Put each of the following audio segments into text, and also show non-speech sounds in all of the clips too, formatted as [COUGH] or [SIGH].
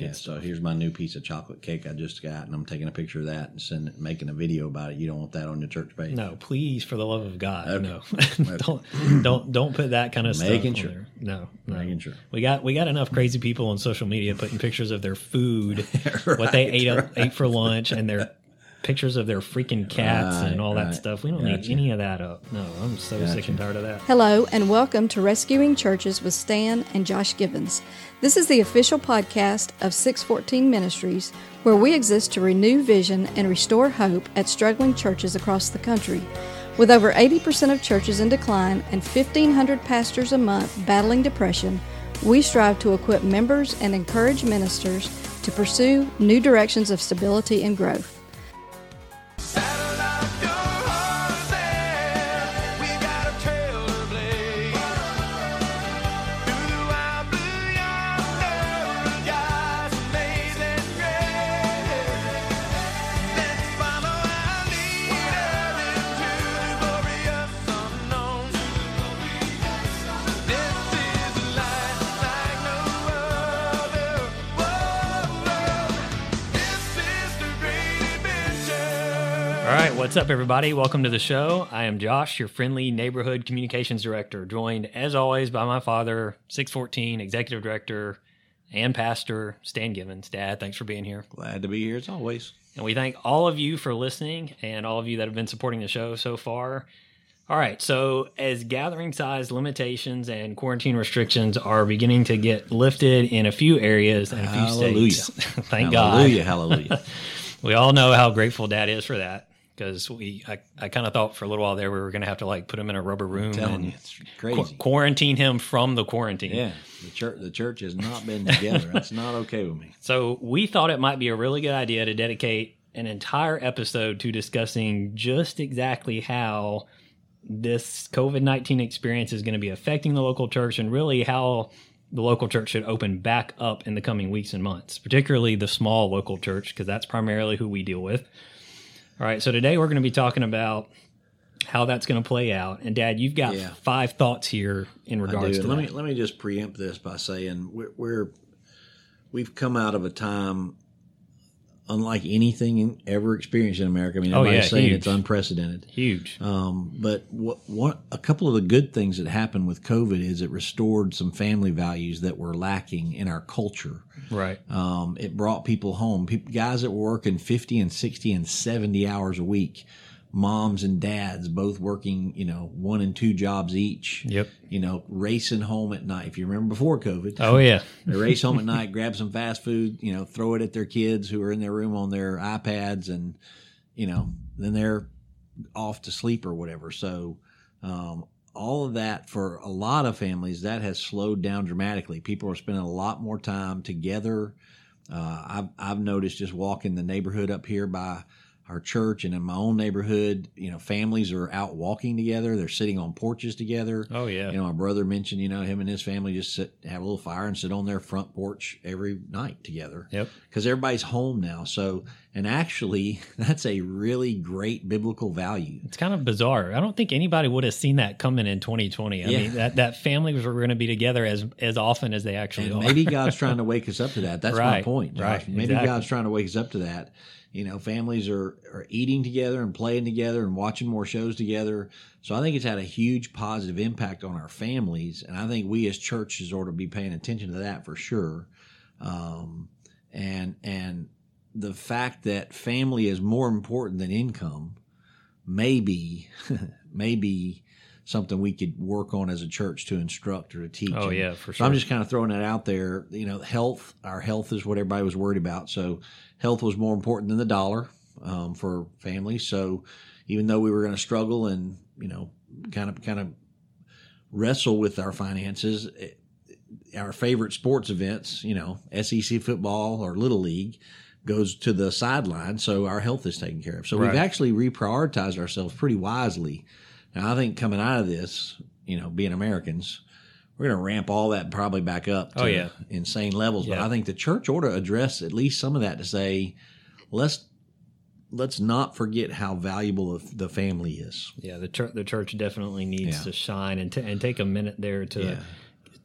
Yeah, so here's my new piece of chocolate cake I just got, and I'm taking a picture of that and sending, making a video about it. You don't want that on your church page? No, please, for the love of God, Okay. no, [LAUGHS] don't don't don't put that kind of stuff. Making sure. there. No, no. Making sure. We got we got enough crazy people on social media putting pictures of their food, [LAUGHS] what they ate up, ate for lunch, and their pictures of their freaking cats Right, and all that stuff. We don't need any of that up. No, I'm so sick and tired of that. Hello, and welcome to Rescuing Churches with Stan and Josh Gibbons. This is the official podcast of 614 Ministries, where we exist to renew vision and restore hope at struggling churches across the country. With over 80% of churches in decline and 1,500 pastors a month battling depression, we strive to equip members and encourage ministers to pursue new directions of stability and growth. What's up, everybody? Welcome to the show. I am Josh, your friendly neighborhood communications director, joined as always by my father, 614 executive director and pastor, Stan Givens. Dad, thanks for being here. Glad to be here as always. And we thank all of you for listening and all of you that have been supporting the show so far. All right, so as gathering size limitations and quarantine restrictions are beginning to get lifted in a few areas and a few Hallelujah. states, [LAUGHS] thank hallelujah, God. hallelujah. Hallelujah. [LAUGHS] we all know how grateful Dad is for that because we, I, I kind of thought for a little while there we were going to have to like put him in a rubber room telling and you, it's qu- quarantine him from the quarantine. yeah, the church, the church has not been together. [LAUGHS] That's not okay with me. So we thought it might be a really good idea to dedicate an entire episode to discussing just exactly how this COVID 19 experience is going to be affecting the local church and really how the local church should open back up in the coming weeks and months, particularly the small local church, because that's primarily who we deal with. All right, so today we're going to be talking about how that's going to play out. And Dad, you've got Yeah. five thoughts here in regards to Let that. me let me just preempt this by saying we're, we're we've come out of a time unlike anything ever experienced in America. I mean, Oh, everybody's yeah, saying huge. it's unprecedented. Huge. Um, but what, what a couple of the good things that happened with COVID is it restored some family values that were lacking in our culture. right. Um, it brought people home. People, guys that were working 50 and 60 and 70 hours a week, moms and dads both working, you know, one and two jobs each. Yep. You know, racing home at night. If you remember before COVID, Oh, yeah. [LAUGHS] they race home at night, grab some fast food, you know, throw it at their kids who are in their room on their iPads, and you know, then they're off to sleep or whatever. So, um, all of that for a lot of families that has slowed down dramatically. People are spending a lot more time together. Uh, I've I've noticed just walking the neighborhood up here by our church and in my own neighborhood, you know, families are out walking together. They're sitting on porches together. Oh, yeah. You know, my brother mentioned, you know, him and his family just sit, have a little fire and sit on their front porch every night together. Yep. Because everybody's home now. So, and actually, [LAUGHS] that's a really great biblical value. It's kind of bizarre. I don't think anybody would have seen that coming in 2020. I Yeah. mean, that, that families were going to be together as as often as they actually And are. maybe [LAUGHS] God's trying to wake us up to that. That's my point. Josh. right, Maybe exactly. God's trying to wake us up to that. You know, families are, are eating together and playing together and watching more shows together. So I think it's had a huge positive impact on our families. And I think we as churches ought to be paying attention to that for sure. Um, and the fact that family is more important than income may be, [LAUGHS] may be something we could work on as a church to instruct or to teach. Oh, yeah, for so I'm just kind of throwing that out there. You know, health, our health is what everybody was worried about. So health was more important than the dollar um, for families. So even though we were going to struggle and, you know, kind of, kind of wrestle with our finances, it, our favorite sports events, you know, SEC football or Little League goes to the sideline. So our health is taken care of. So Right. we've actually reprioritized ourselves pretty wisely. Now I think coming out of this, you know, being Americans, we're going to ramp all that probably back up oh, to Oh, yeah. insane levels. But I think the church ought to address at least some of that to say, let's let's not forget how valuable the- the family is. Yeah, the church the church definitely needs Yeah. to shine and t- and take a minute there to Yeah.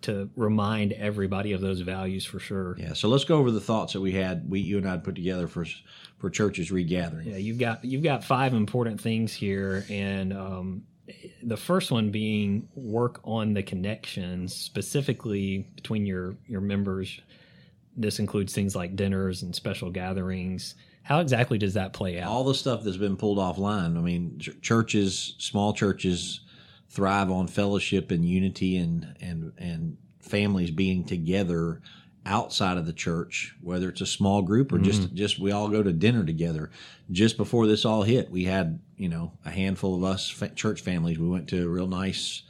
To remind everybody of those values for sure. Yeah. So let's go over the thoughts that we had, we you and I had put together for for churches regathering. Yeah, you've got you've got five important things here, and um, the first one being work on the connections specifically between your your members. This includes things like dinners and special gatherings. How exactly does that play out? all the stuff that's been pulled offline. I mean, ch- churches, small churches, thrive on fellowship and unity and and and families being together outside of the church, whether it's a small group or just just we all go to dinner together. Just before this all hit, we had you know a handful of us fa- church families. We went to a real nice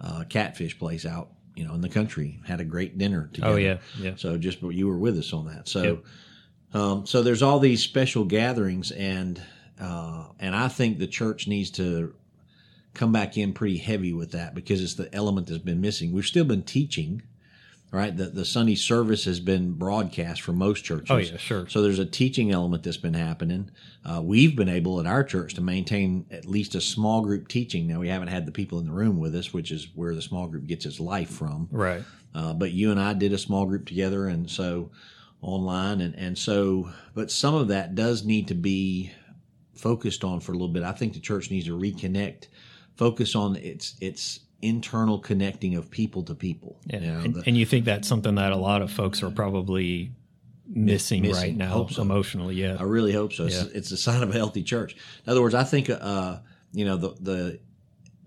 uh, catfish place out you know in the country. Had a great dinner together. oh yeah, yeah. So just you were with us on that. So, Yep. um, so there's all these special gatherings, and uh, and I think the church needs to come back in pretty heavy with that because it's the element that's been missing. We've still been teaching, right? The the Sunday service has been broadcast for most churches. Oh yeah, sure. So there's a teaching element that's been happening. Uh, we've been able at our church to maintain at least a small group teaching. Now we haven't had the people in the room with us, which is where the small group gets its life from. Right. Uh, but you and I did a small group together, and so online, and and so, but some of that does need to be focused on for a little bit. I think the church needs to reconnect, focus on its its internal connecting of people to people. Yeah. You know, and, the- and you think that's something that a lot of folks are probably missing, Missing. right now Hope so. emotionally. Yeah. I really hope so. It's, it's a sign of a healthy church. In other words, I think uh, you know the the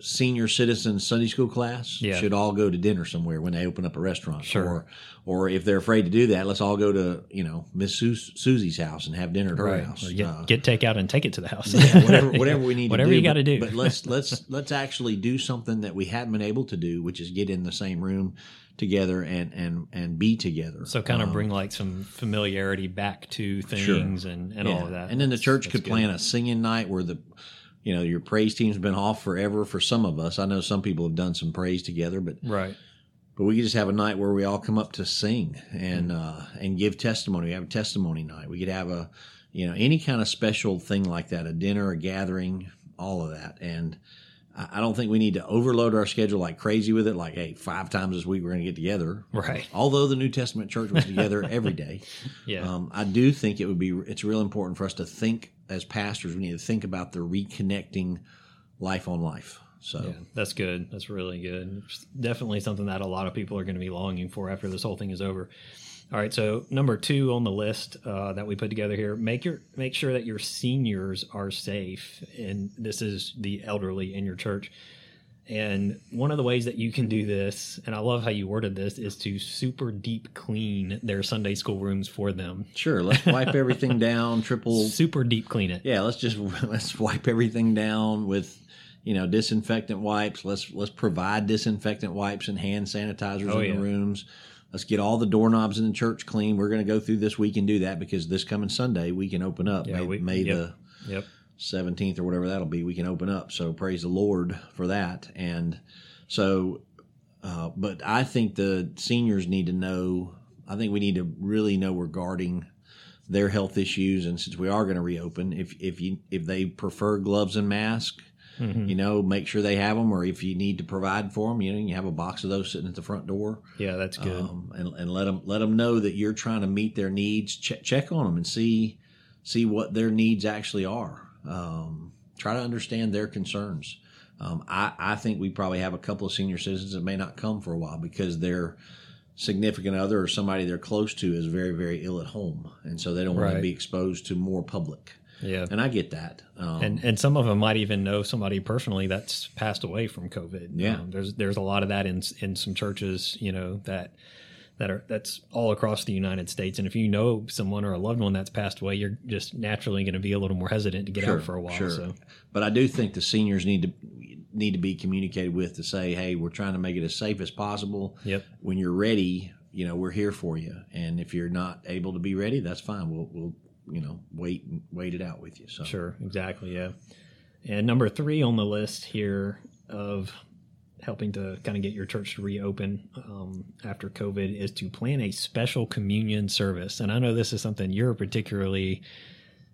senior citizen Sunday school class Yeah. should all go to dinner somewhere when they open up a restaurant. Sure. Or or if they're afraid to do that, let's all go to you know Miss Sus- Susie's house and have dinner at her Right. house. Or get, Uh, get takeout and take it to the house. yeah, whatever [LAUGHS] whatever we need Whatever to do. you got to do. But let's let's let's actually do something that we hadn't been able to do, which is get in the same room together and and and be together. So kind of Um, bring like some familiarity back to things and, and all of that. And then the church that's could good. plan a singing night where the, you know, your praise team's been off forever for some of us. I know some people have done some praise together, but Right. but we could just have a night where we all come up to sing and uh, and give testimony. We have a testimony night. We could have a, you know, any kind of special thing like that, a dinner, a gathering, all of that. And I I don't think we need to overload our schedule like crazy with it. Like, hey, five times this week we're going to get together. Right. Although the New Testament church was together every day. [LAUGHS] Yeah. Um, I do think it would be it's real important for us to think as pastors. We need to think about the reconnecting life on life. So Yeah, that's good. That's really good. It's definitely something that a lot of people are going to be longing for after this whole thing is over. All right, so number two on the list uh, that we put together here: make your make sure that your seniors are safe, and this is the elderly in your church. And one of the ways that you can do this, and I love how you worded this, is to super deep clean their Sunday school rooms for them. sure, let's wipe [LAUGHS] everything down. Triple, Super deep clean it. yeah. Let's just [LAUGHS] let's wipe everything down with you know disinfectant wipes. Let's let's provide disinfectant wipes and hand sanitizers Oh, in yeah. the rooms. Let's get all the doorknobs in the church clean. We're going to go through this week and do that because this coming Sunday we can open up. Yeah, May, we- May yep. the Yep. 17th or whatever that'll be, we can open up. So praise the Lord for that. And so, uh, but I think the seniors need to know, I think we need to really know regarding their health issues. And since we are going to reopen, if, if you, if they prefer gloves and masks, Mhm. you know, make sure they have them, or if you need to provide for them, you know, you have a box of those sitting at the front door Yeah, that's good. um, and, and let them let them know that you're trying to meet their needs. Check, check on them and see see what their needs actually are. Um, try to understand their concerns. Um, I, I think we probably have a couple of senior citizens that may not come for a while because their significant other or somebody they're close to is very very ill at home, and so they don't want to be exposed to more public. yeah. And I get that. Um, and and some of them might even know somebody personally that's passed away from COVID. Yeah. Um, there's there's a lot of that in in some churches, you know that that are that's all across the United States. And if you know someone or a loved one that's passed away, you're just naturally going to be a little more hesitant to get out for a while. Sure. So But I do think the seniors need to need to be communicated with to say, hey, we're trying to make it as safe as possible. Yep. When you're ready, you know, we're here for you. And if you're not able to be ready, that's fine. We'll we'll you know wait and wait it out with you. So Sure, exactly, yeah. And number three on the list here of helping to kind of get your church to reopen um, after COVID is to plan a special communion service. And I know this is something you're particularly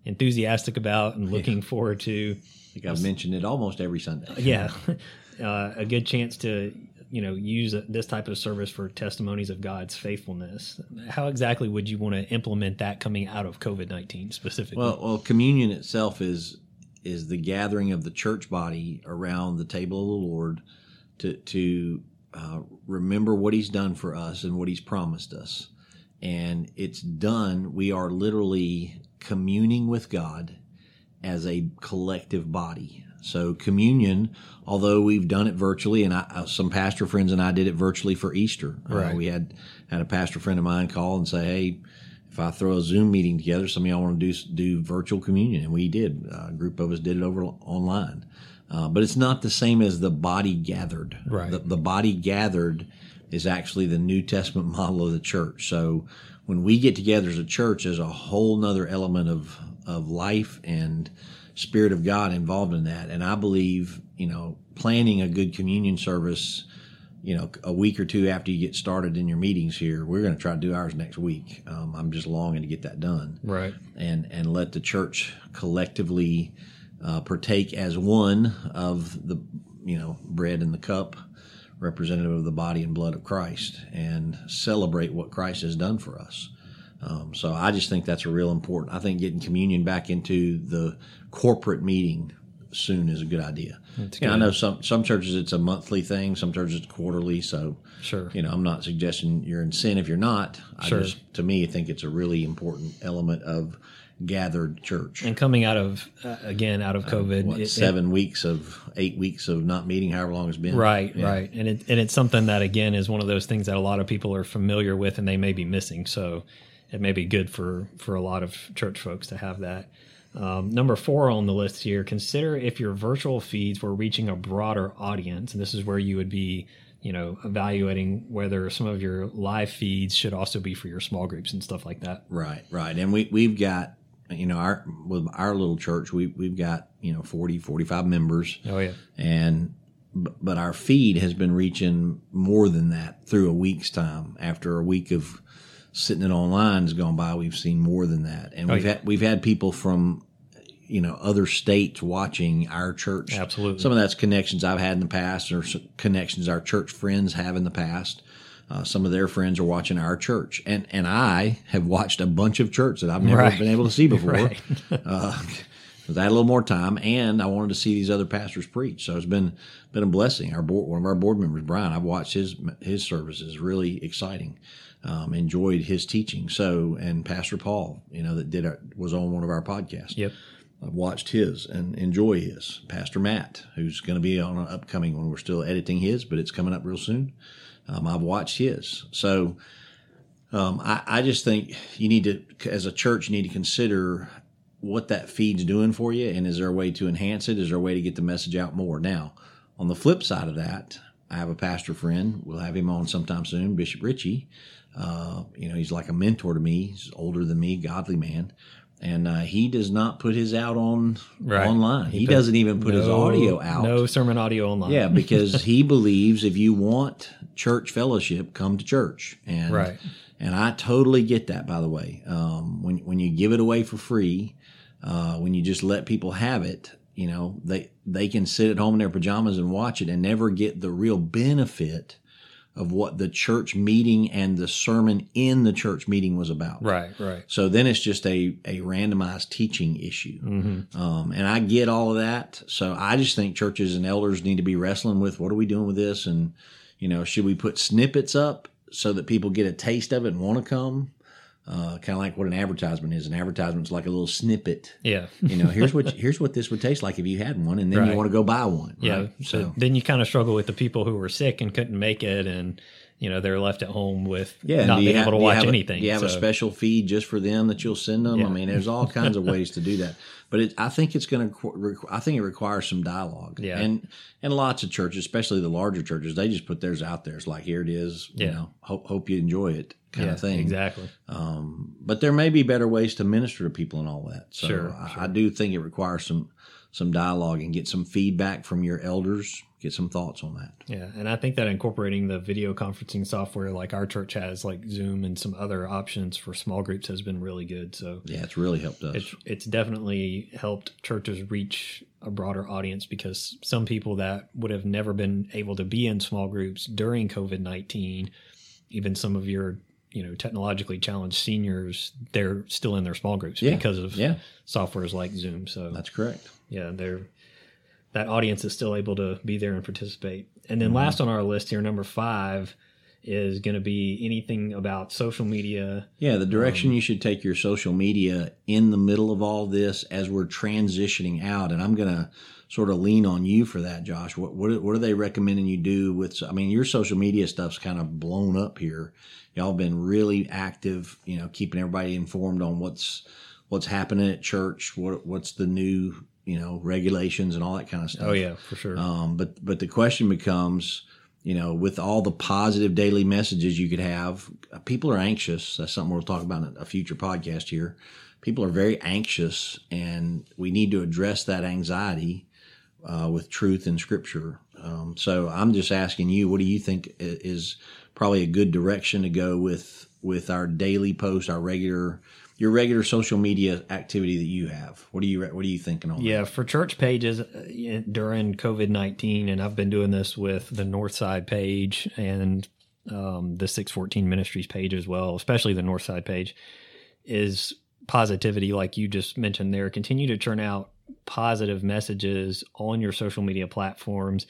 enthusiastic about and looking forward to. I think I've mentioned it almost every Sunday. Yeah, [LAUGHS] uh, a good chance to you know use this type of service for testimonies of God's faithfulness. How exactly would you want to implement that coming out of COVID nineteen specifically? Well, well, communion itself is is the gathering of the church body around the table of the Lord to to uh, remember what He's done for us and what He's promised us, and it's done. We are literally communing with God as a collective body. So communion, although we've done it virtually, and I, uh, some pastor friends and I did it virtually for Easter. Uh, Right. we had had a pastor friend of mine call and say, "Hey, if I throw a Zoom meeting together, some of y'all want to do do virtual communion," and we did. Uh, a group of us did it over online, uh, but it's not the same as the body gathered. Right. The, the body gathered is actually the New Testament [LAUGHS] model of the church. So when we get together as a church, there's a whole nother element of of life and spirit of God involved in that. And I believe, you know, planning a good communion service, you know, a week or two after you get started in your meetings here, we're going to try to do ours next week. Um, I'm just longing to get that done right. and and let the church collectively uh, partake as one of the you know bread and the cup representative of the body and blood of christ and celebrate what christ has done for us um, so i just think that's a real important i think getting communion back into the corporate meeting soon is a good idea You know, i know some some churches it's a monthly thing some churches it's quarterly so Sure. you know i'm not suggesting you're in sin if you're not i Sure. just to me i think it's a really important element of gathered church And coming out of uh, again out of COVID, what, it- it- seven weeks of eight weeks of not meeting however long it's been Right, Yeah. right, and it, and it's something that again is one of those things that a lot of people are familiar with and they may be missing. So it may be good for for a lot of church folks to have that. Um, number four on the list here: consider if your virtual feeds were reaching a broader audience, and this is where you would be, you know, evaluating whether some of your live feeds should also be for your small groups and stuff like that. right right and we we've got you know our with our little church we we've got you know 40 45 members. Oh yeah, and but our feed has been reaching more than that through a week's time. After a week of sitting it online has gone by we've seen more than that. And Oh, we've yeah. had we've had people from you know other states watching our church. Absolutely. some of that's connections i've had in the past or connections our church friends have in the past uh, some of their friends are watching our church and and i have watched a bunch of church that i've never Right. been able to see [LAUGHS] before Right. uh, I had a little more time, and I wanted to see these other pastors preach. So it's been been a blessing. Our board, one of our board members, Brian, I've watched his his services. Really exciting. Um, enjoyed his teaching. So and Pastor Paul, you know, that did our, was on one of our podcasts. yep, I've watched his and enjoy his. Pastor Matt, who's going to be on an upcoming one. We're still editing his, but it's coming up real soon. Um, I've watched his. So um, I, I just think you need to, as a church, you need to consider what that feed's doing for you, and is there a way to enhance it? Is there a way to get the message out more? Now, on the flip side of that, I have a pastor friend. We'll have him on sometime soon, Bishop Ritchie. Uh, you know, he's like a mentor to me. He's older than me, godly man, and uh, he does not put his out on Right. online. He, put- doesn't even put his audio out. No sermon audio online. Yeah, because [LAUGHS] he believes if you want church fellowship, come to church. And Right. and I totally get that. By the way, um, when when you give it away for free, uh, when you just let people have it, you know they they can sit at home in their pajamas and watch it and never get the real benefit of what the church meeting and the sermon in the church meeting was about. Right, right. So then it's just a, a randomized teaching issue. Mm-hmm. Um, and I get all of that. So I just think churches and elders need to be wrestling with what are we doing with this? And, you know, should we put snippets up so that people get a taste of it and want to come? Uh, kind of like what an advertisement is. An advertisement's like a little snippet. Yeah. You know, here's what [LAUGHS] here's what this would taste like if you had one, and then Right. you want to go buy one. Yeah. right? So then you kind of struggle with the people who were sick and couldn't make it, and you know they're left at home with Yeah, not being have- able to you watch a- anything. Do you have a special feed just for them that you'll send them? Yeah. I mean, there's all [LAUGHS] kinds of ways to do that. But it, I think it's going to. I think it requires some dialogue. Yeah. and and lots of churches, especially the larger churches, they just put theirs out there. It's like here it is. You Yeah. know, hope hope you enjoy it, kind yeah, of thing. Exactly. Um, but there may be better ways to minister to people and all that. So Sure, I, sure. I do think it requires some some dialogue and get some feedback from your elders get some thoughts on that. Yeah, and I think that incorporating the video conferencing software like our church has, like Zoom and some other options for small groups, has been really good. So Yeah, it's really helped us. it's it's definitely helped churches reach a broader audience because some people that would have never been able to be in small groups during COVID nineteen, even some of your you know technologically challenged seniors, they're still in their small groups Yeah, because of yeah. softwares like Zoom. So That's correct. yeah, they're that audience is still able to be there and participate. And Mm-hmm. then last on our list here, number five is going to be anything about social media. Yeah, the Um, direction you should take your social media in the middle of all this as we're transitioning out, and I'm going to sort of lean on you for that, Josh. What what, what are they recommending you do with? I mean, your social media stuff's kind of blown up here. Y'all been really active, you know, keeping everybody informed on what's what's happening at church, what what's the new you know regulations and all that kind of stuff. Oh yeah, for sure. Um, but but the question becomes, you know, with all the positive daily messages you could have, people are anxious. That's something we'll talk about in a future podcast here. People are very anxious, and we need to address that anxiety uh, with truth and scripture. Um, so I'm just asking you, what do you think is probably a good direction to go with with our daily post, our regular your regular social media activity that you have? What do you what are you thinking on? that? Yeah, for church pages uh, during COVID 19, and I've been doing this with the Northside page and um, the 614 Ministries page as well, especially the Northside page, is positivity, like you just mentioned there. Continue to churn out positive messages on your social media platforms.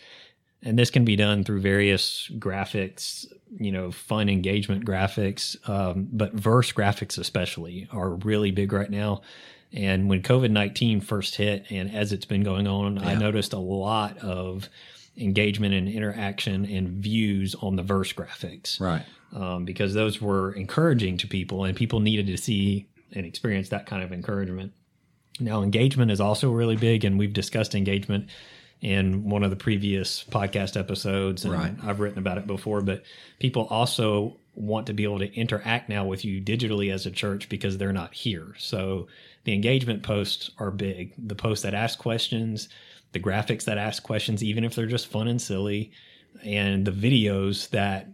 And this can be done through various graphics, you know, fun engagement graphics, um, but verse graphics especially are really big right now. And when COVID 19 first hit, and as it's been going on, I noticed a lot of engagement and interaction and views on the verse graphics Right. um, because those were encouraging to people and people needed to see and experience that kind of encouragement. Now, engagement is also really big, and we've discussed engagement in one of the previous podcast episodes, and Right. I've written about it before. But people also want to be able to interact now with you digitally as a church because they're not here. So the engagement posts are big. The posts that ask questions, the graphics that ask questions, even if they're just fun and silly, and the videos that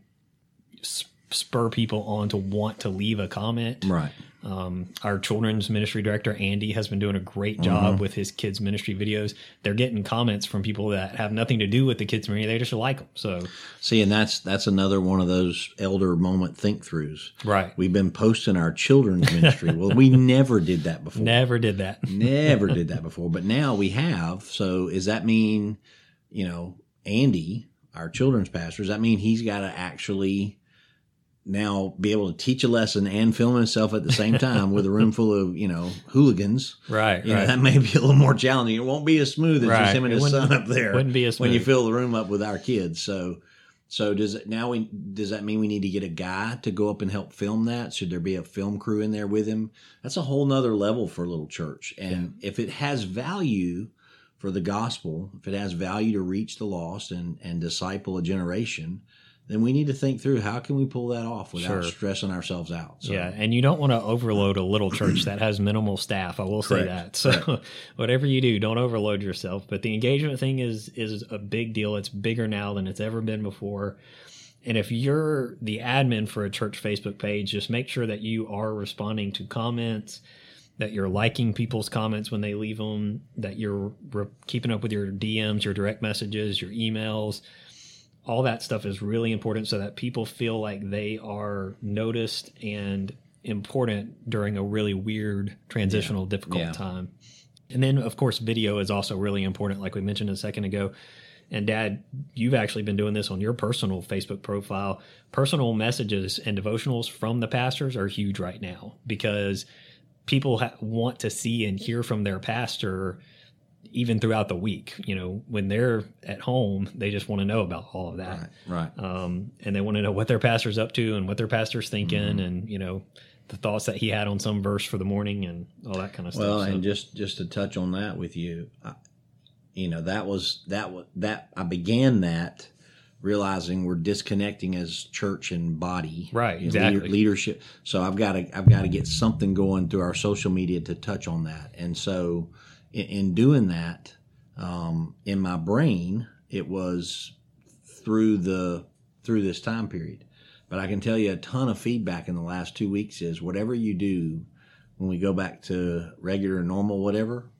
spur people on to want to leave a comment. Right. Um, our children's ministry director Andy has been doing a great job with his kids ministry videos. They're getting comments from people that have nothing to do with the kids ministry; they just like them. So, See, and that's that's another one of those elder moment think throughs. right, We've been posting our children's ministry. well, we [LAUGHS] never did that before. never did that. Never did [LAUGHS] that before, but now we have. So, does that mean, you know, Andy, our children's pastor, does that mean he's got to actually now be able to teach a lesson and film himself at the same time with a room full of you know hooligans? [LAUGHS] Right, You know, that may be a little more challenging. It won't be as smooth as Right. just him and It his son up there. wouldn't be as when you fill the room up with our kids. So, so does it now? We does that mean we need to get a guy to go up and help film that? Should there be a film crew in there with him? That's a whole nother level for a little church. And if it has value for the gospel, if it has value to reach the lost and and disciple a generation, then we need to think through how can we pull that off without Sure. stressing ourselves out. So, Yeah, and you don't want to overload a little church that has minimal staff. I will say that. So [LAUGHS] whatever you do, don't overload yourself. But the engagement thing is is a big deal. It's bigger now than it's ever been before. And if you're the admin for a church Facebook page, just make sure that you are responding to comments, that you're liking people's comments when they leave them, that you're re- keeping up with your DMs, your direct messages, your emails. All that stuff is really important so that people feel like they are noticed and important during a really weird, transitional, difficult Yeah. time. And then, of course, video is also really important, like we mentioned a second ago. And Dad, you've actually been doing this on your personal Facebook profile. Personal messages and devotionals from the pastors are huge right now because people ha- want to see and hear from their pastor even throughout the week. You know, when they're at home, they just want to know about all of that. right, right. Um, and they want to know what their pastor's up to and what their pastor's thinking Mm-hmm. and, you know, the thoughts that he had on some verse for the morning and all that kind of Well, stuff. So- and just just to touch on that with you, I, you know that was that was that I began that realizing we're disconnecting as church and body, Right, you know, leader- exactly. leadership. So I've got to I've got to get something going through our social media to touch on that, and so in, in doing that, um, in my brain it was through the through this time period. But I can tell you a ton of feedback in the last two weeks is whatever you do when we go back to regular, normal, whatever,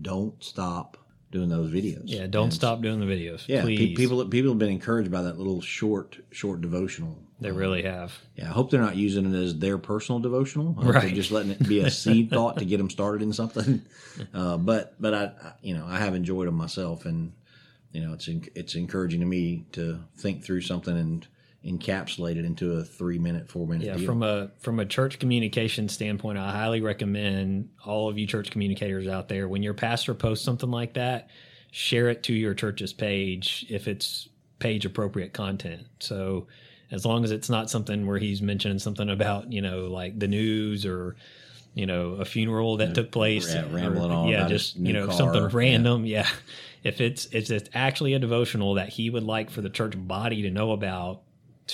don't stop doing those videos. Yeah, don't And stop doing the videos. Yeah, pe- people people have been encouraged by that little short short devotional. they really have. Yeah, I hope they're not using it as their personal devotional. Right. They're just letting it be a seed [LAUGHS] thought to get them started in something. Uh, but but I, I you know I have enjoyed them myself, and you know it's it's encouraging to me to think through something and encapsulate it into a three minute, four minute Yeah, deal. from a from a church communication standpoint, I highly recommend all of you church communicators out there when your pastor posts something like that, share it to your church's page if it's page appropriate content. So as long as it's not something where he's mentioning something about, you know, like the news or you know, a funeral that took place. yeah, or- rambling on Yeah, just, you know, car, something yeah. random. Yeah. If it's, if it's actually a devotional that he would like for the church body to know about,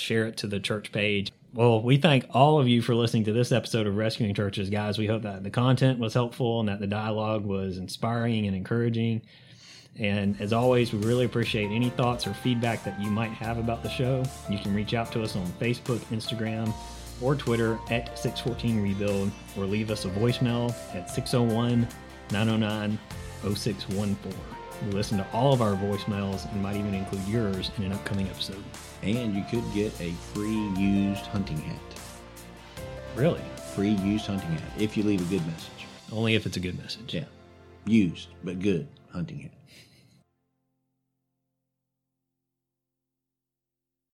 share it to the church page. Well, we thank all of you for listening to this episode of Rescuing Churches, guys. We hope that the content was helpful and that the dialogue was inspiring and encouraging. And as always, we really appreciate any thoughts or feedback that you might have about the show. You can reach out to us on Facebook, Instagram, or Twitter at 614 Rebuild, or leave us a voicemail at 601 909 0614. We listen to all of our voicemails and might even include yours in an upcoming episode. and you could get a free used hunting hat. Really? Free used hunting hat if you leave a good message. Only if it's a good message. Yeah, used but good hunting hat.